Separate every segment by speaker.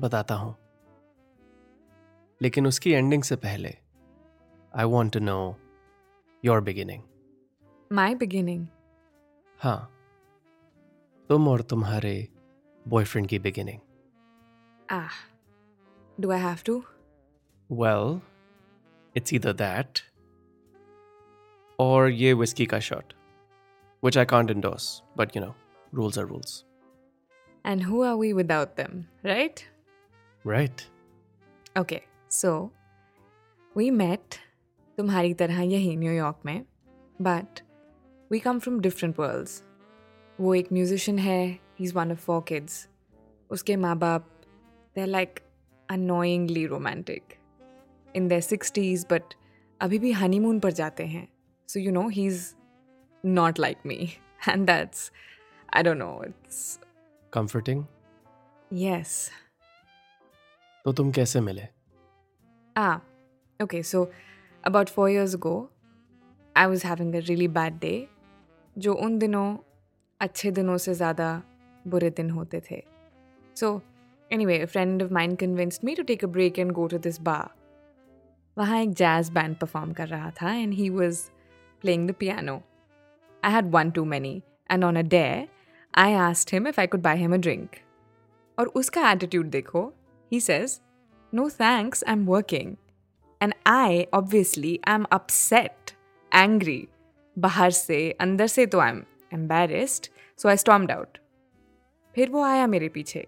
Speaker 1: बताता हूँ। लेकिन उसकी एंडिंग से पहले I want to know your beginning
Speaker 2: my beginning
Speaker 1: हाँ तुम और तुम्हारे बॉयफ्रेंड की beginning
Speaker 2: ah do I have to
Speaker 1: well it's either that और ये विस्की का shot which I can't endorse, but you know, rules are rules.
Speaker 2: And who are we without them right
Speaker 1: Right.
Speaker 2: Okay so we met तुम्हारी तरह यही New York में but we come from different worlds वो एक musician है he is one of four kids उसके माँ बाप they are like annoyingly romantic in their sixties but अभी भी हनीमून पर जाते हैं so you know he is not like me and that's I don't know it's
Speaker 1: Comforting.
Speaker 2: Yes
Speaker 1: तो तुम कैसे मिले
Speaker 2: Ah, okay. So about four years ago, I was having a really bad day. जो उन दिनों अच्छे दिनों से ज़्यादा बुरे दिन होते थे so anyway friend of mind convinced me to take a break and go to this bar वहाँ एक जैज बैंड परफॉर्म कर रहा था and he was playing the piano I had one too many, and on a dare, I asked him if I could buy him a drink. और उसका attitude देखो no thanks I am working and I obviously I am upset angry बाहर से, अंदर से तो I am embarrassed so I stormed out फिर वो आया मेरे पीछे।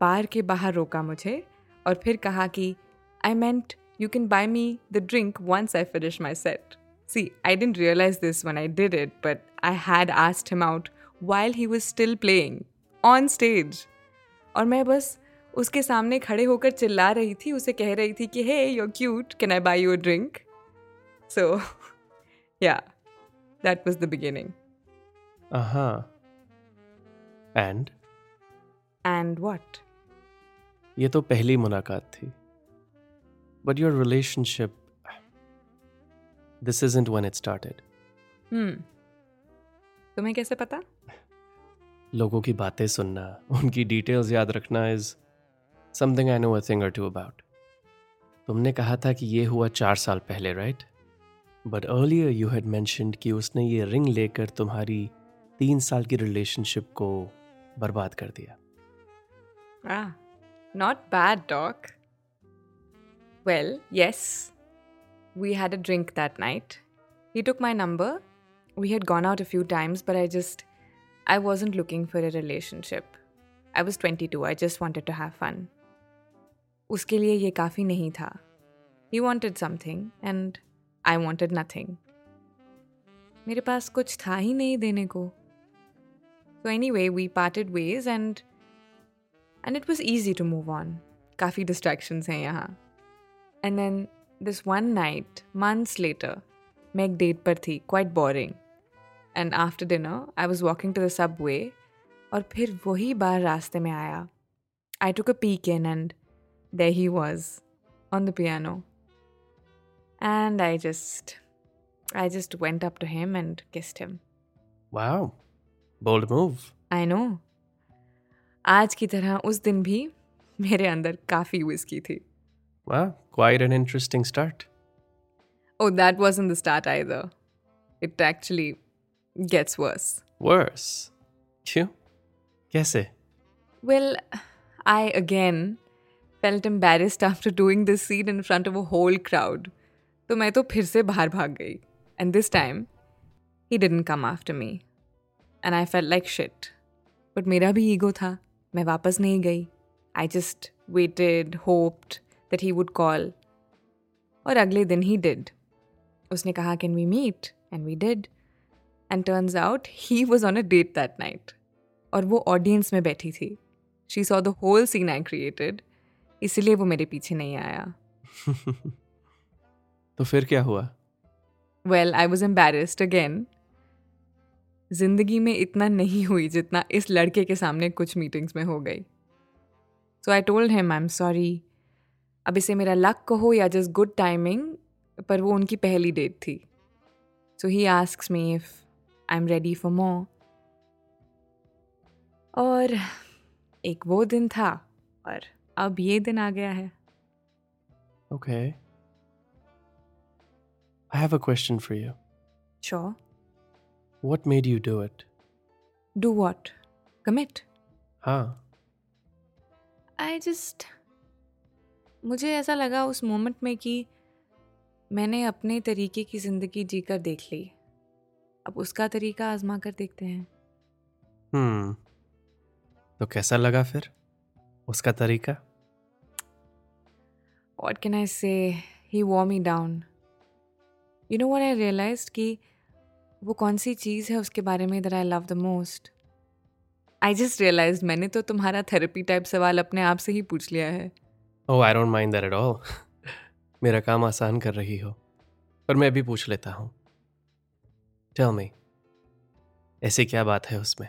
Speaker 2: बार के बाहर रोका मुझे और फिर कहा कि I meant you can buy me the drink once I finish my set see I didn't realise this one I did it but I had asked him out while he was still playing on stage और मैं बस उसके सामने खड़े होकर चिल्ला रही थी उसे कह रही थी कि hey you cute can I buy your drink so yeah that was the beginning
Speaker 1: Uh-huh. And
Speaker 2: what
Speaker 1: ये तो पहली मुलाकात थी। But your relationship this isn't when it started.
Speaker 2: तुम्हें कैसे पता?
Speaker 1: लोगों की बातें सुनना उनकी डिटेल्स याद रखना is Something I know a thing or two about तुमने कहा था कि ये हुआ चार साल पहले right but earlier you had mentioned कि उसने ये रिंग लेकर तुम्हारी तीन साल की रिलेशनशिप को बर्बाद कर दिया
Speaker 2: Ah, not bad, Doc. Well, yes. We had a drink that night. He took my number. We had gone out a few times, but I just. I wasn't looking for a relationship. I was 22. I just wanted to have fun. उसके लिए ये काफ़ी नहीं था। You wanted something and I wanted nothing मेरे पास कुछ था ही नहीं देने को। तो anyway we parted ways and and it was easy to move on काफ़ी डिस्ट्रैक्शंस हैं यहाँ। And then this one night months later मैं एक डेट पर थी quite boring and after dinner I was walking to the subway और फिर वही बार रास्ते में आया। I took a peek in and there he was on the piano. And I just I just went up to him and kissed him.
Speaker 1: Wow. Bold move.
Speaker 2: I know. आज की तरह उस दिन भी मेरे अंदर काफी विस्की थी.
Speaker 1: Wow. Quite an interesting start.
Speaker 2: Oh, that wasn't the start either. It actually gets worse.
Speaker 1: Worse. क्यों? कैसे?
Speaker 2: Well, I again felt embarrassed after doing this scene in front of a whole crowd. तो मैं तो फिर से बाहर भाग गई. And this time, he didn't come after me. And I felt like shit. But मेरा भी ego था. मैं वापस नहीं गई. I just waited, hoped that he would call. और अगले दिन he did. उसने कहा can we meet? And we did. And turns out he was on a date that night. और वो ऑडियंस में बैठी थी she saw the whole scene I created इसलिए वो मेरे पीछे नहीं आया।
Speaker 1: तो फिर क्या हुआ?
Speaker 2: Well I was embarrassed again ज़िंदगी में इतना नहीं हुई जितना इस लड़के के सामने कुछ मीटिंग्स में हो गई। So I told him I am sorry अब इसे मेरा लक कहो या जस्ट गुड टाइमिंग पर वो उनकी पहली डेट थी। So he ask me if I am ready for more और एक वो दिन था और अब ये दिन आ गया है
Speaker 1: Okay. I have a question for you.
Speaker 2: Sure.
Speaker 1: What made you do it?
Speaker 2: Do what? Commit.
Speaker 1: हाँ
Speaker 2: आई जस्ट मुझे ऐसा लगा उस मोमेंट में कि मैंने अपने तरीके की ज़िंदगी जीकर देख ली अब उसका तरीका आजमा कर देखते हैं
Speaker 1: हम्म तो कैसा लगा फिर उसका तरीका
Speaker 2: Can I say? He wore me down. You know what I realized कि वो कौन सी चीज़ है उसके बारे में that I love the most. I just realized मैंने तो तुम्हारा थेरेपी टाइप सवाल अपने आप से ही पूछ लिया है
Speaker 1: ओह I don't mind that at all मेरा काम आसान कर रही हो, पर मैं भी पूछ लेता हूँ ऐसी क्या बात है उसमें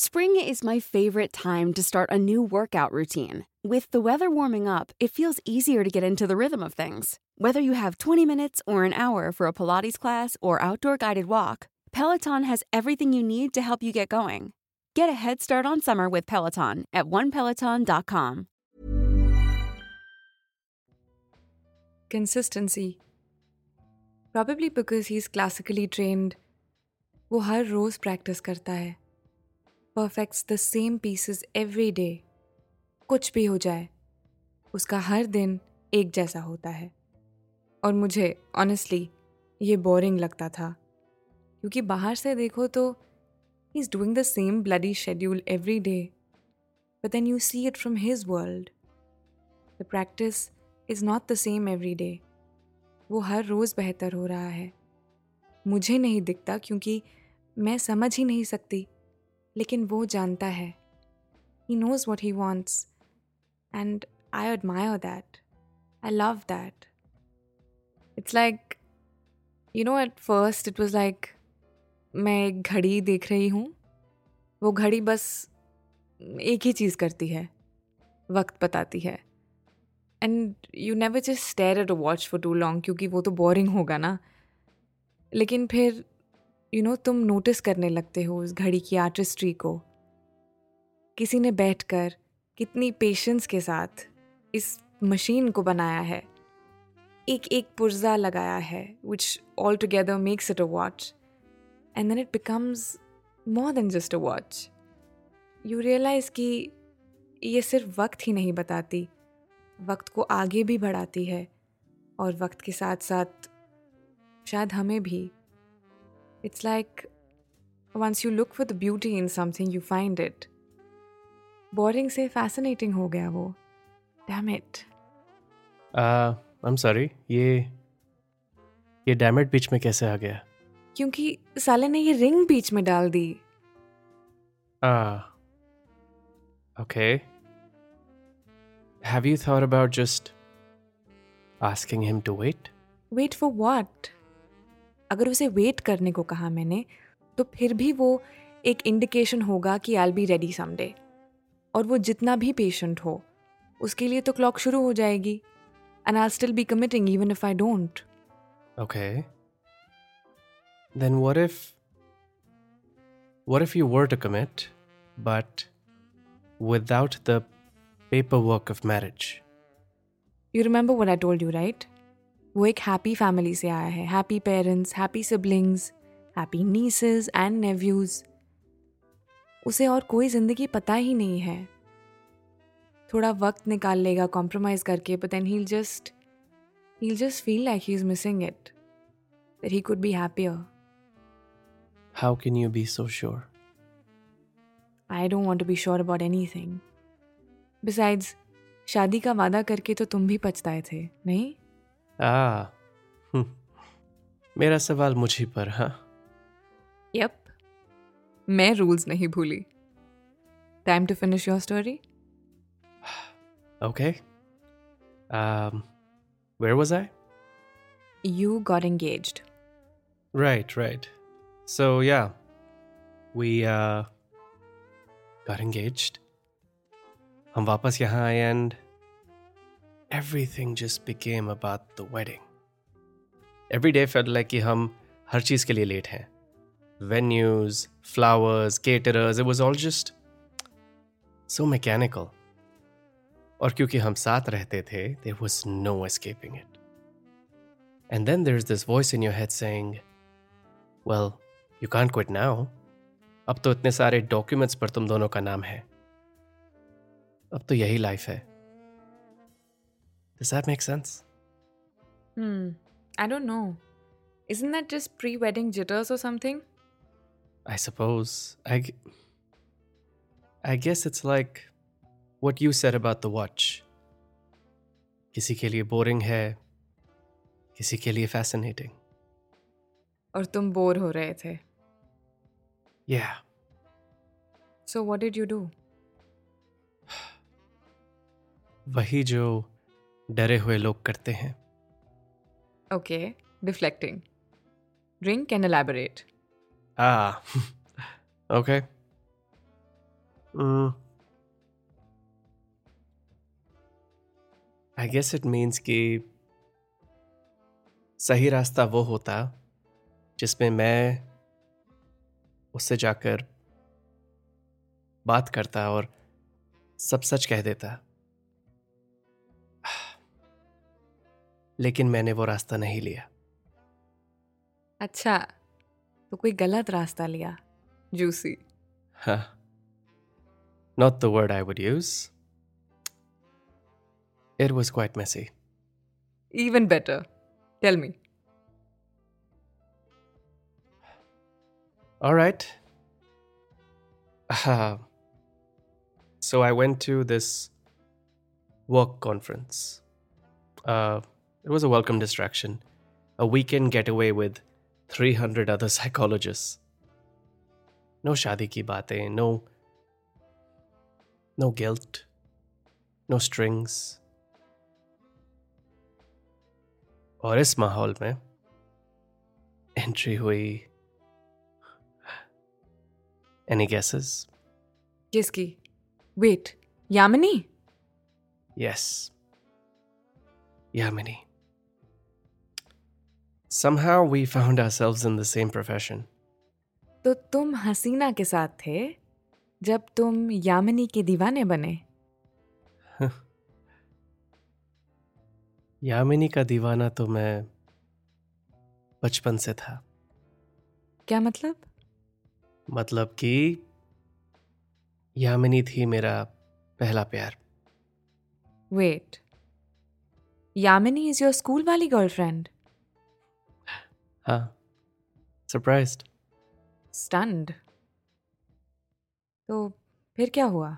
Speaker 3: Spring is my favorite time to start a new workout routine. With the weather warming up, it feels easier to get into the rhythm of things. Whether you have 20 minutes or an hour for a Pilates class or outdoor guided walk, Peloton has everything you need to help you get going. Get a head start on summer with Peloton at onepeloton.com.
Speaker 2: Consistency. Probably because he's classically trained. वो हर रोज practice करता है perfects the same pieces every day कुछ भी हो जाए, उसका हर दिन एक जैसा होता है। और मुझे ऑनेस्टली ये बोरिंग लगता था। क्योंकि बाहर से देखो तो he is doing the same bloody schedule every day but then you see it from his world the practice is not the same every day वो हर रोज़ बेहतर हो रहा है। मुझे नहीं दिखता क्योंकि मैं समझ ही नहीं सकती। लेकिन वो जानता है। He knows what he wants and I admire that I love that it's like you know at first it was like मैं एक घड़ी देख रही हूँ। वो घड़ी बस एक ही चीज़ करती है, वक्त बताती है। And you never just stare at a watch for too long क्योंकि वो तो बोरिंग होगा ना। लेकिन फिर यू नो तुम नोटिस करने लगते हो उस घड़ी की आर्टिस्ट्री को। किसी ने बैठकर कितनी पेशेंस के साथ इस मशीन को बनाया है। एक एक पुर्जा लगाया है which all together makes it a watch and then it becomes more than just a watch you realize कि ये सिर्फ़ वक्त ही नहीं बताती, वक्त को आगे भी बढ़ाती है, और वक्त के साथ साथ शायद हमें भी it's like once you look for the beauty in something you find it boring से फैसिनेटिंग हो गया वो. Damn it
Speaker 1: I am sorry ये ये डैमेट बीच में कैसे आ गया?
Speaker 2: क्योंकि साले ने ये रिंग बीच में डाल दी.
Speaker 1: Ah. Okay. Have you thought about just asking him to wait?
Speaker 2: Wait for what अगर उसे वेट करने को कहा मैंने तो फिर भी वो एक इंडिकेशन होगा कि आई बी रेडी समडे और वो जितना भी पेशेंट हो उसके लिए तो क्लॉक शुरू हो जाएगी and I still be committing even if I don't
Speaker 1: Okay. Then what if what if you were to commit but without the paperwork of marriage?
Speaker 2: You remember what I told you right वो एक happy family से आया है। Happy parents happy siblings happy nieces and nephews उसे और कोई ज़िंदगी पता ही नहीं है। थोड़ा वक्त निकाल लेगा कॉम्प्रोमाइज करके but then he'll just he'll just feel like he is missing it that he could be happier
Speaker 1: How can you be so sure?
Speaker 2: I don't want to be sure about anything besides शादी का वादा करके तो तुम भी पछताए थे नहीं?
Speaker 1: आ मेरा सवाल मुझे पर हा?
Speaker 2: यप मैं रूल्स नहीं भूली। Time to finish your story
Speaker 1: okay where was I
Speaker 2: you got engage
Speaker 1: right right so yeah we got engage हम वापस यहाँ आए and. Everything just became about the wedding. Every day felt like कि हम हर चीज़ के लिए लेट हैं. Venues, flowers, caterers, it was all just so mechanical. और क्योंकि हम साथ रहते थे, there was no escaping it. And then there's this voice in your head saying, Well, you can't quit now. अब तो इतने सारे डॉक्यूमेंट्स पर तुम दोनों का नाम है अब तो यही लाइफ है Does that make sense?
Speaker 2: Hmm. I don't know. Isn't that just pre wedding jitters or something?
Speaker 1: I suppose. I, g- I guess it's like what you said about the watch. किसी के लिए boring है किसी के लिए fascinating.
Speaker 2: और तुम bore हो रहे थे
Speaker 1: Yeah.
Speaker 2: So what did you do
Speaker 1: वही जो डरे हुए लोग करते हैं
Speaker 2: okay deflecting drink and elaborate
Speaker 1: Ah, okay. Mm. I guess it means कि सही रास्ता वो होता जिसमें मैं उससे जाकर बात करता और सब सच कह देता लेकिन मैंने वो रास्ता नहीं लिया
Speaker 2: अच्छा तो कोई गलत रास्ता लिया juicy
Speaker 1: Huh. Not the word I would use. It was quite messy.
Speaker 2: Even better tell me
Speaker 1: All right. Uh, so I went to this work conference. Uh, it was a welcome distraction, a weekend getaway with 300 other psychologists. No shadi ki baatein, no, no guilt, no strings. और इस माहौल में entry हुई Any guesses?
Speaker 2: किसकी wait Yamini
Speaker 1: Yes. Yamini. Somehow we found ourselves in the same profession.
Speaker 2: तो तुम हसीना के साथ थे जब तुम यामिनी के दीवाने बने।
Speaker 1: यामिनी का दीवाना तो मैं बचपन से था।
Speaker 2: क्या मतलब?
Speaker 1: मतलब कि यामिनी थी मेरा पहला प्यार।
Speaker 2: Wait Yamini is your school वाली गर्लफ्रेंड
Speaker 1: Huh. Surprised.
Speaker 2: Stunned. तो फिर क्या हुआ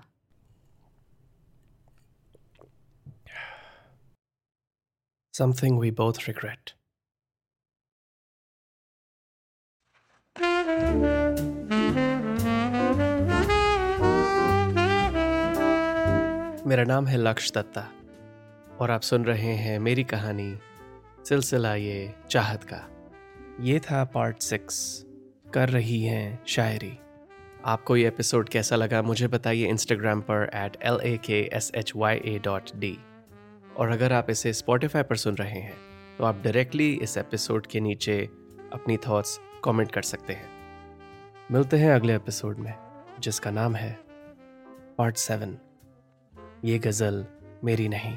Speaker 1: Something we both regret. मेरा नाम है लक्ष दत्ता और आप सुन रहे हैं मेरी कहानी सिलसिला ये चाहत का ये था पार्ट सिक्स कर रही हैं शायरी। आपको ये एपिसोड कैसा लगा मुझे बताइए इंस्टाग्राम पर at L A K S H Y A dot D और अगर आप इसे स्पॉटिफाई पर सुन रहे हैं तो आप डायरेक्टली इस एपिसोड के नीचे अपनी थॉट्स कमेंट कर सकते हैं। मिलते हैं अगले एपिसोड में, जिसका नाम है पार्ट सेवन ये गज़ल मेरी नहीं।